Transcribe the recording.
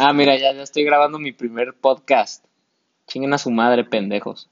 Ah, mira, ya, ya estoy grabando mi primer podcast. Chinguen a su madre, pendejos.